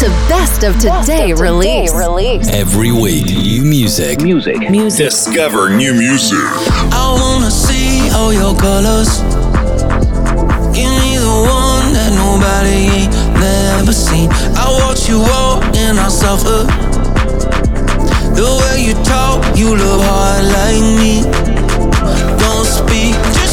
To Best of Today release. Every week, new music. Music. Music. Discover new music. I wanna see all your colors. Give me the one that nobody never seen. I watch you walk and I suffer. The way you talk, you look hard like me. Don't speak, just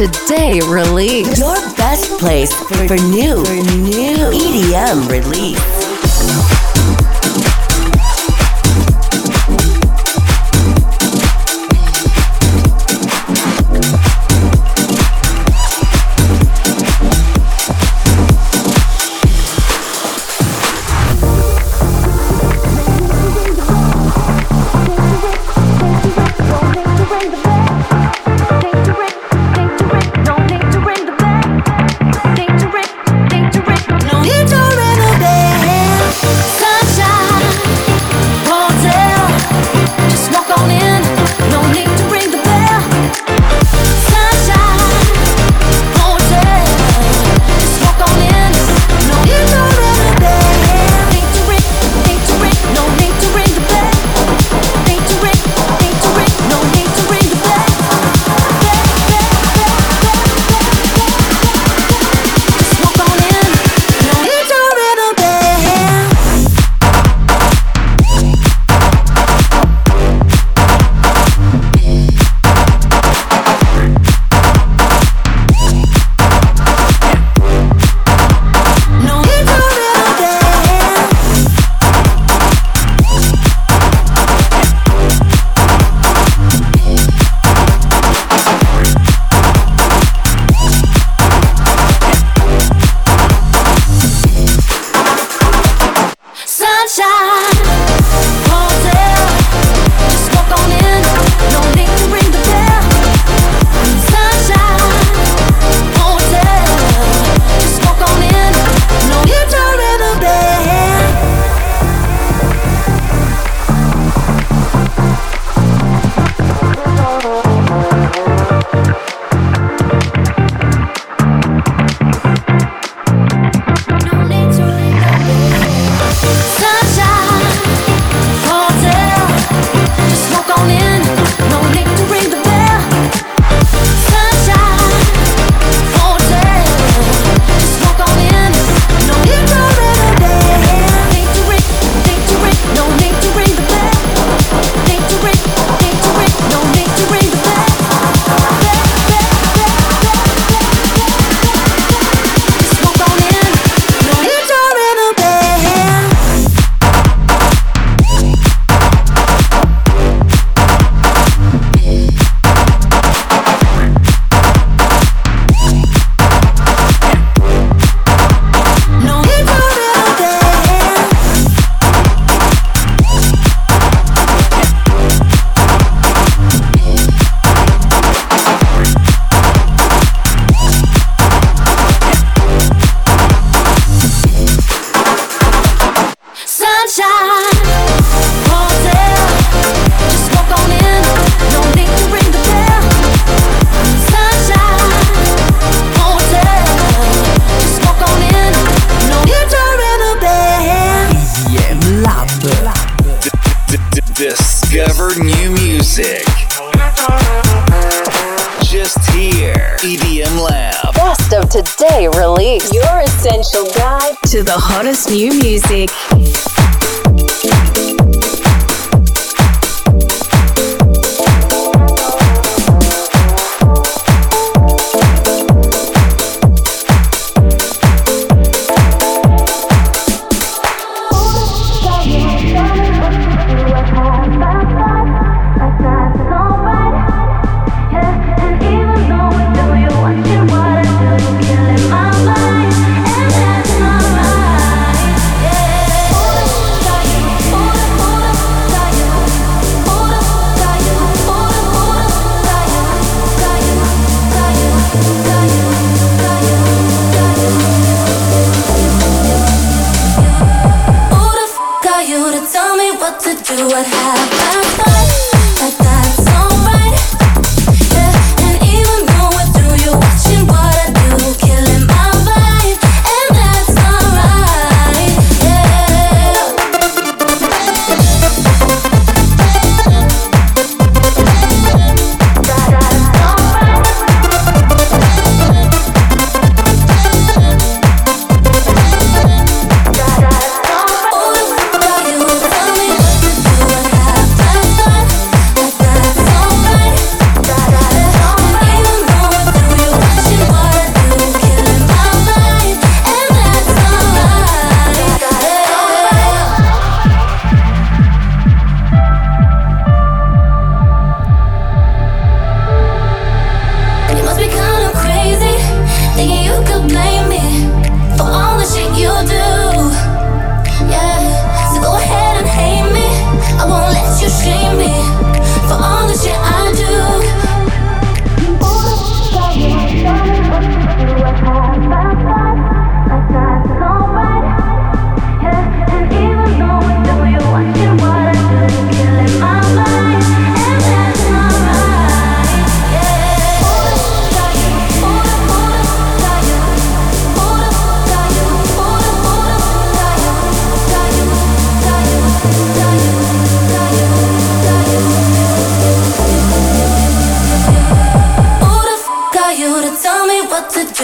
Today release. Your best place for new, new EDM release.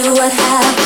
do what happens.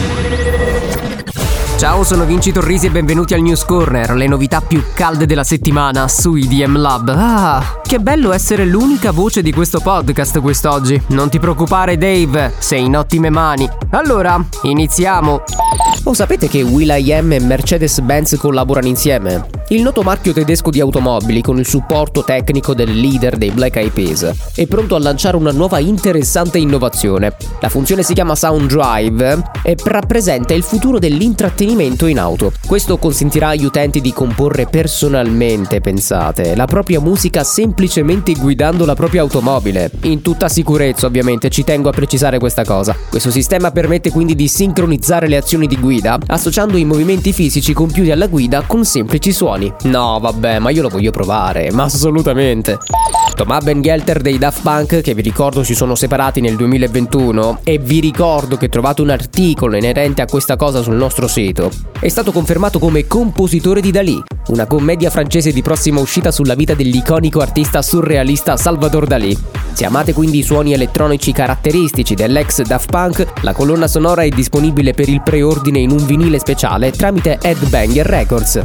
Ciao, sono Vinci Torrisi e benvenuti al News Corner, le novità più calde della settimana su IDM Lab. Ah, che bello essere l'unica voce di questo podcast quest'oggi. Non ti preoccupare Dave, sei in ottime mani. Allora, iniziamo. Oh, sapete che Will.i.am e Mercedes-Benz collaborano insieme? Il noto marchio tedesco di automobili, con il supporto tecnico del leader dei Black Eyed Peas, è pronto a lanciare una nuova interessante innovazione. La funzione si chiama Sound Drive e rappresenta il futuro dell'intrattenimento in auto. Questo consentirà agli utenti di comporre personalmente, pensate, la propria musica semplicemente guidando la propria automobile. In tutta sicurezza, ovviamente, ci tengo a precisare questa cosa. Questo sistema permette quindi di sincronizzare le azioni di guida, associando i movimenti fisici compiuti alla guida con semplici suoni. No, vabbè, ma io lo voglio provare, ma assolutamente. Thomas Ben Gelter dei Daft Punk, che vi ricordo si sono separati nel 2021, e vi ricordo che trovate un articolo inerente a questa cosa sul nostro sito, è stato confermato come compositore di Dalì, una commedia francese di prossima uscita sulla vita dell'iconico artista surrealista Salvador Dalì. Se amate quindi i suoni elettronici caratteristici dell'ex Daft Punk, la colonna sonora è disponibile per il preordine in un vinile speciale tramite Headbanger Records.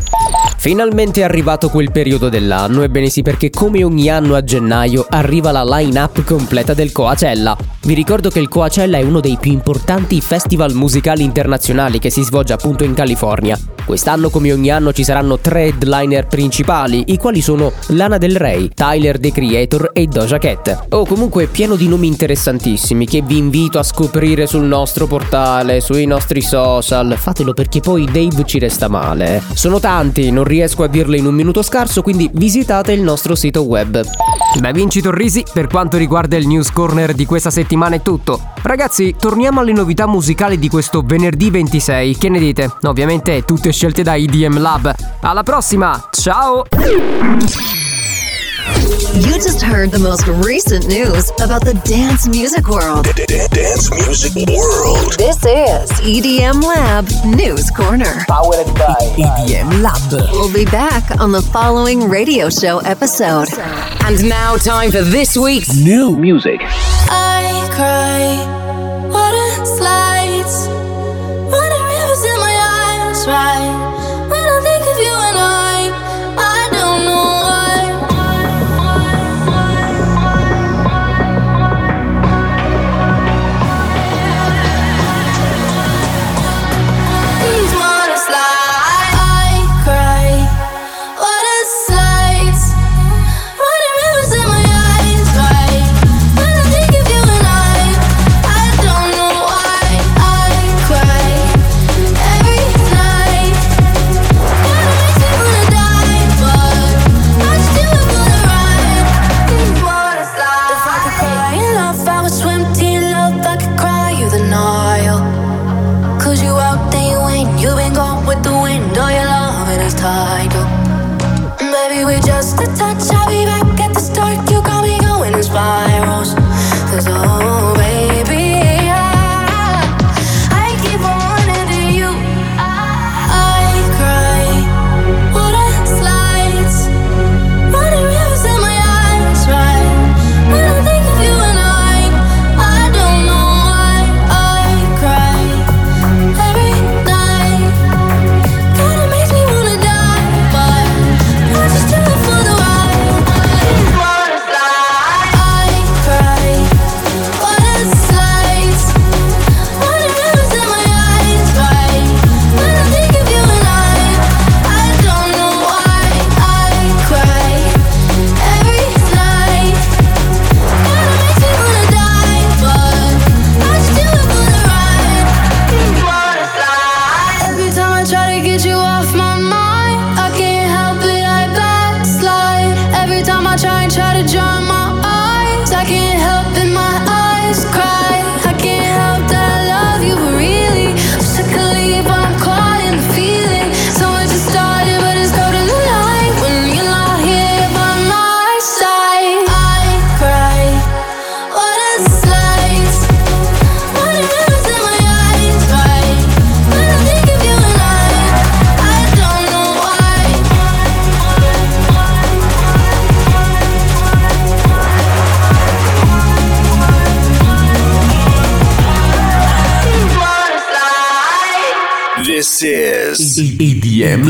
Finalmente è arrivato quel periodo dell'anno, ebbene sì perché come ogni anno a gennaio arriva la line-up completa del Coachella. Vi ricordo che il Coachella è uno dei più importanti festival musicali internazionali che si svolge appunto in California. Quest'anno come ogni anno ci saranno tre headliner principali, i quali sono Lana Del Rey, Tyler The Creator e Doja Cat. O comunque pieno di nomi interessantissimi che vi invito a scoprire sul nostro portale, sui nostri social. Fatelo perché poi Dave ci resta male. Sono tanti, non riesco a dirle in un minuto scarso, quindi visitate il nostro sito web. Beh, Vinci Torrisi, per quanto riguarda il News Corner di questa settimana è tutto. Ragazzi, torniamo alle novità musicali di questo venerdì 26. Che ne dite? Ovviamente tutte scelte da IDM Lab. Alla prossima, ciao! You just heard the most recent news about the dance music world. Dance music world. This is EDM Lab News Corner. Powered by EDM Lab. We'll be back on the following radio show episode. And now, time for this week's new music. I cry, water slides, running rivers in my eyes, right?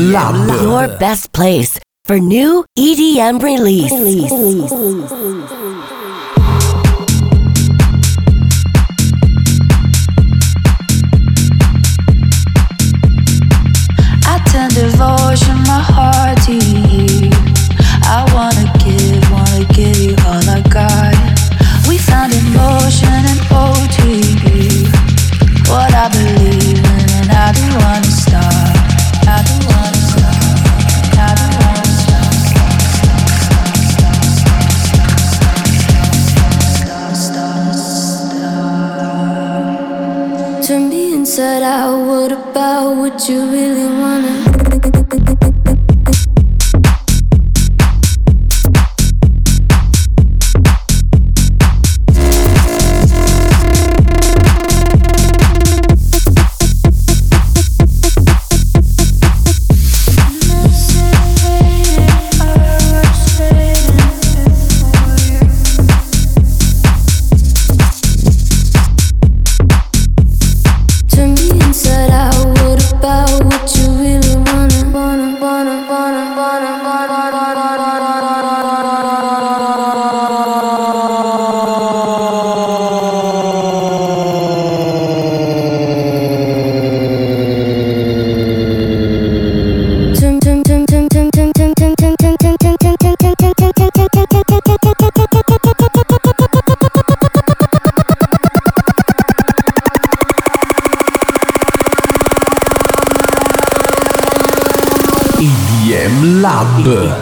Lab. Your best place for new EDM release. I turn devotion, my heart what you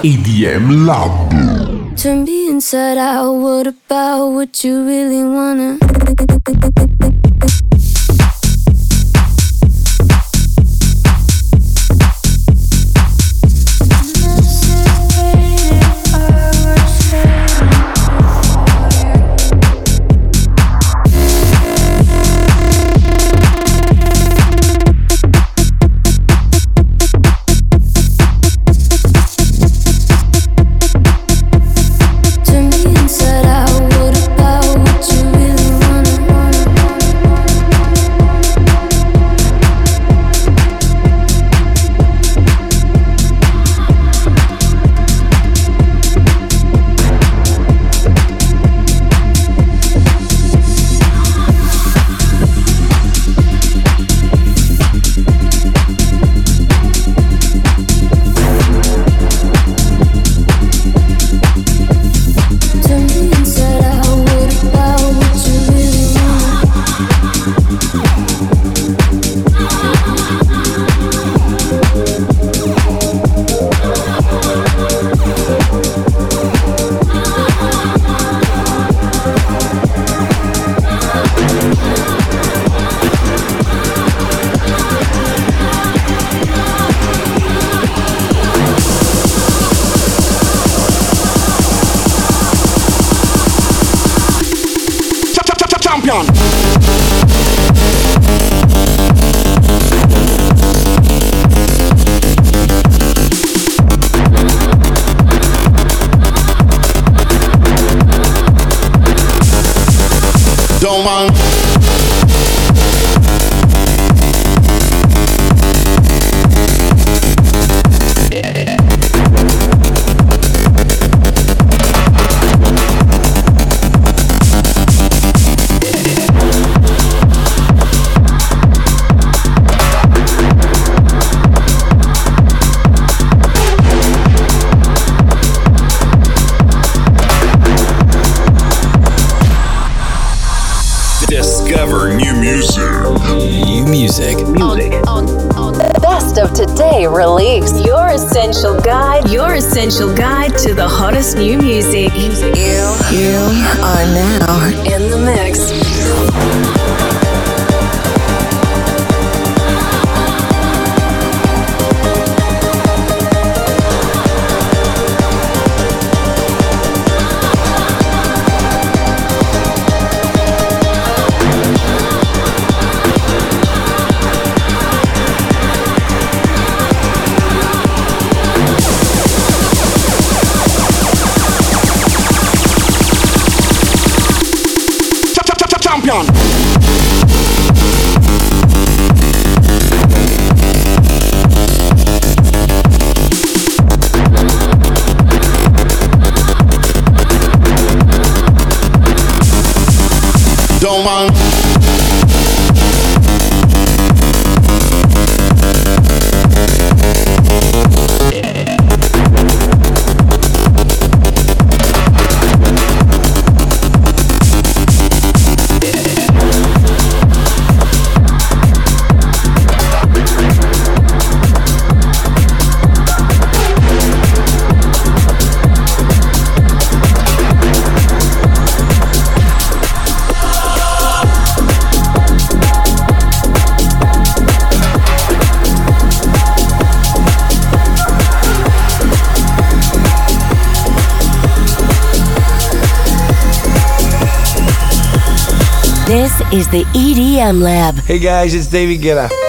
EDM Lab. Turn me inside out. What about what you really wanna? is the EDM Lab. Hey guys, it's David Guetta.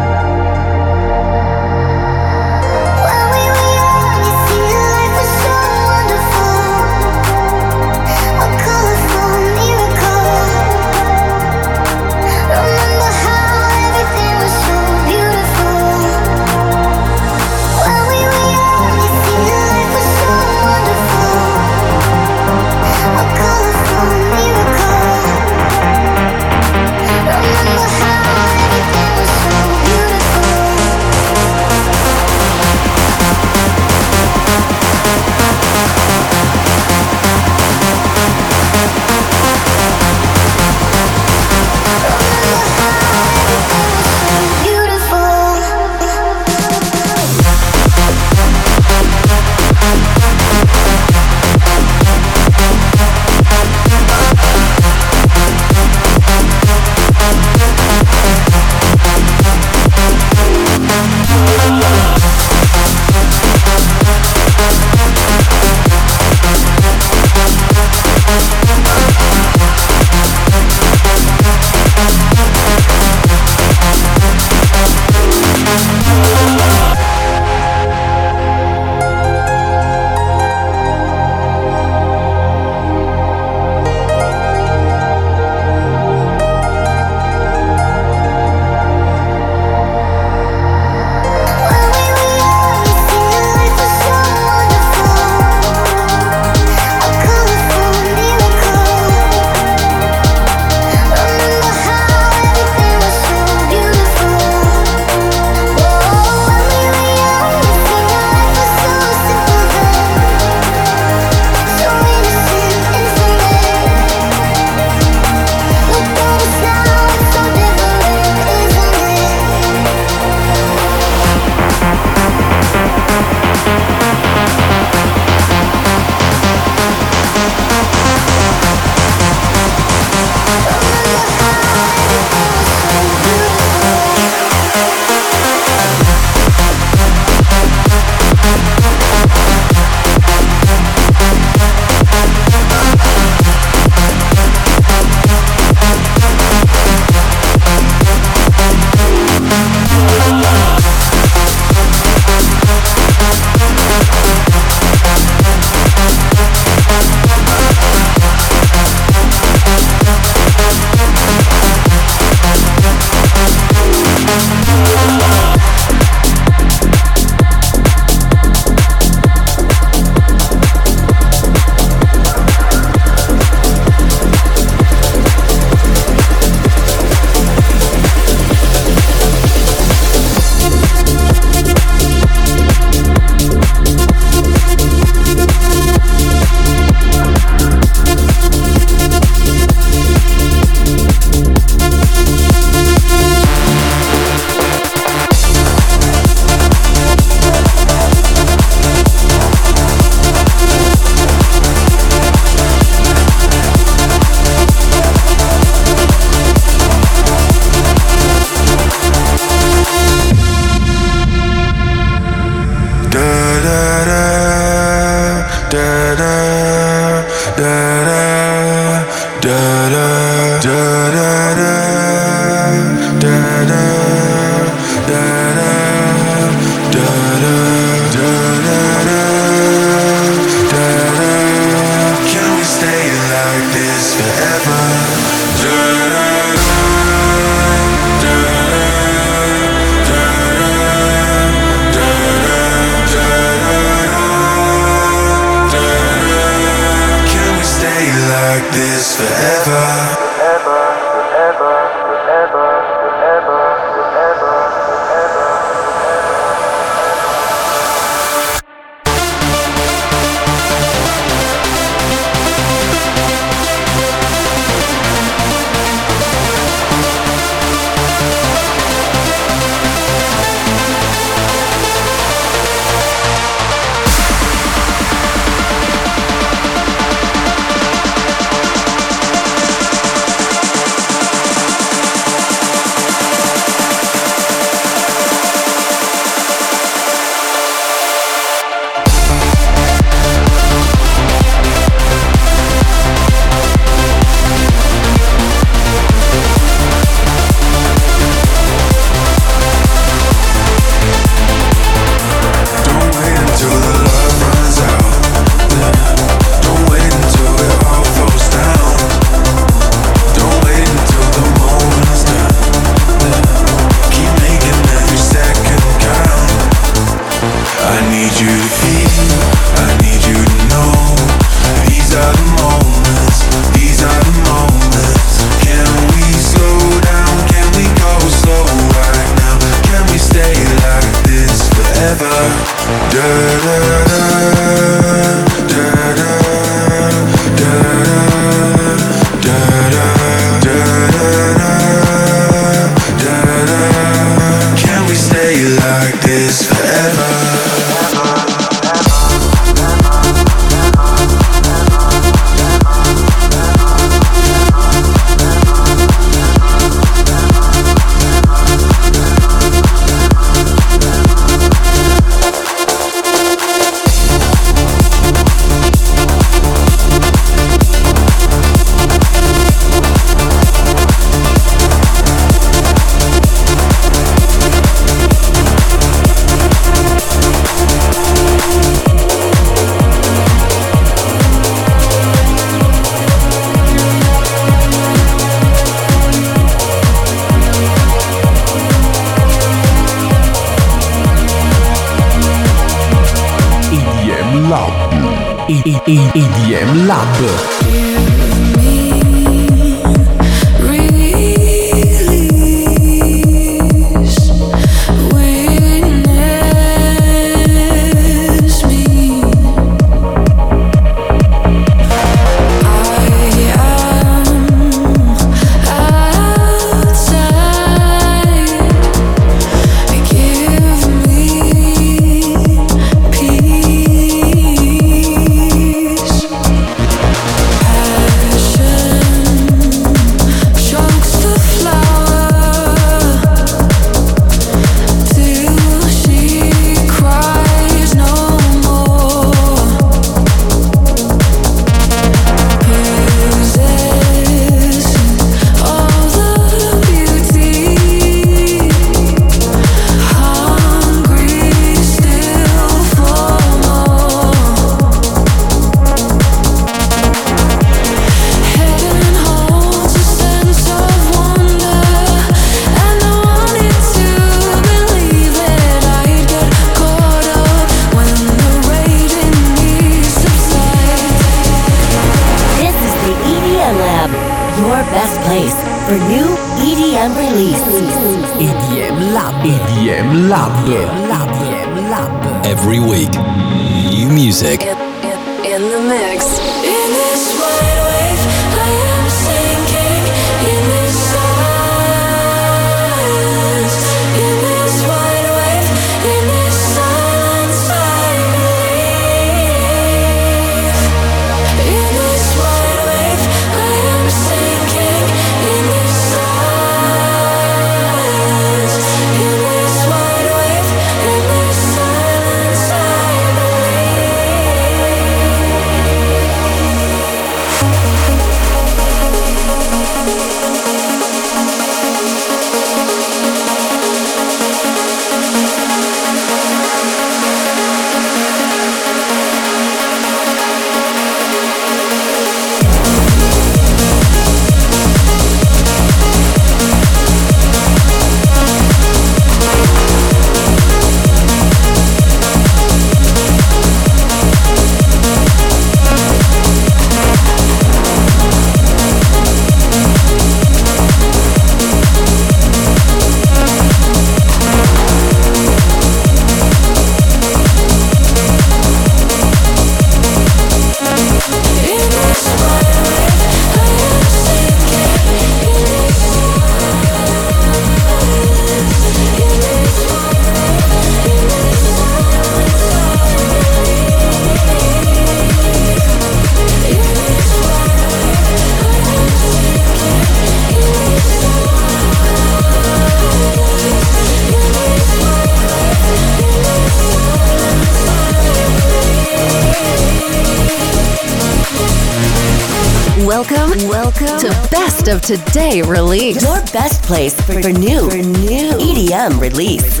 today release. Your best place for, for new, for new EDM release.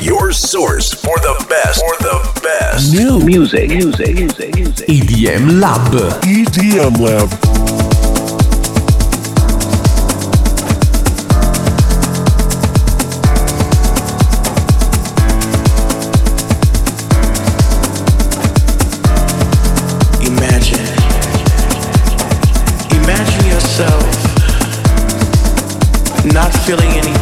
Your source for the best, for the best. New music, music, music, music. EDM Lab. EDM Lab. feeling any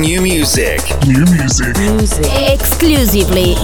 new music. New music. Music. Exclusively.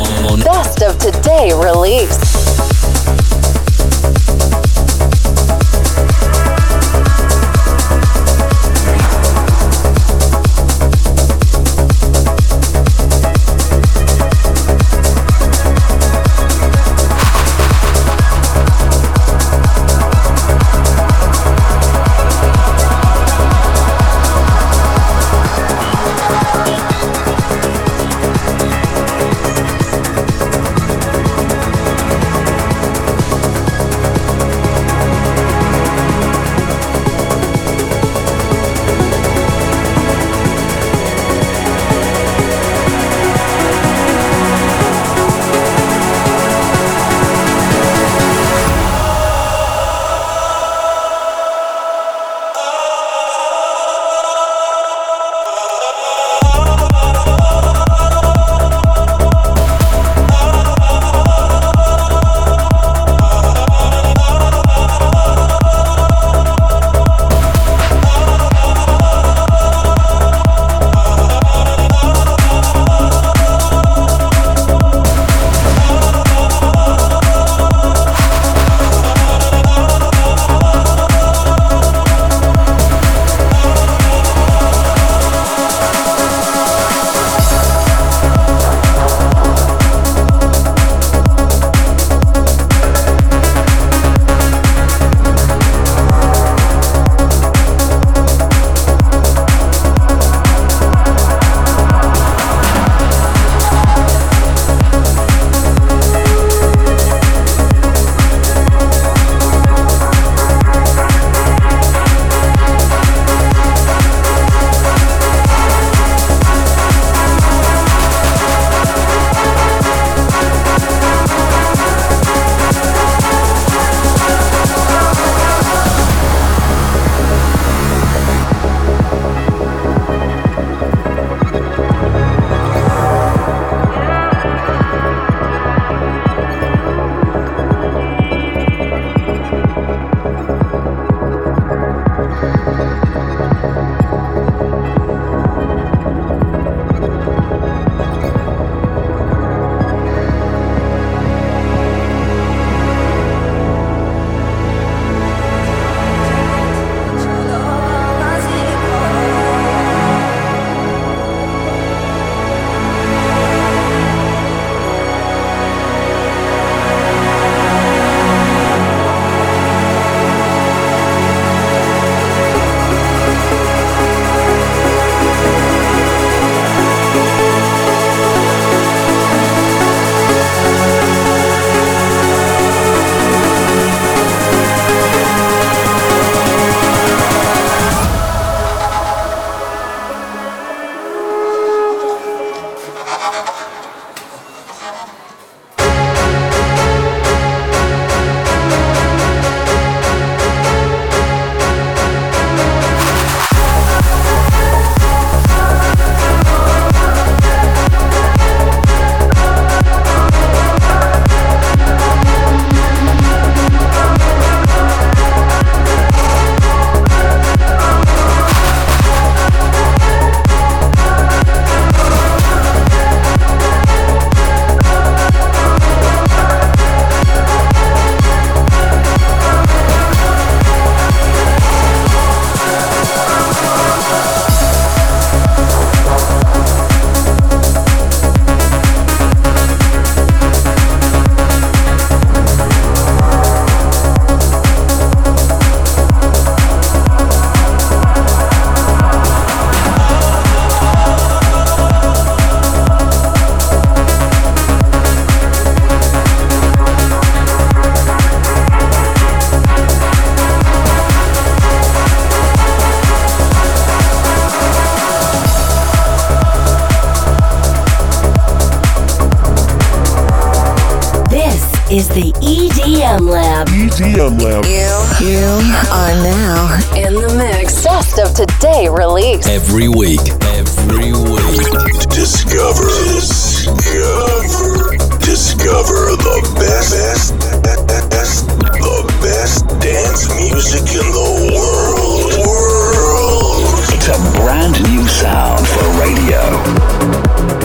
every week. Every week. Discover. Discover. Discover the best. best the best dance music in the world. world. It's a brand new sound for radio.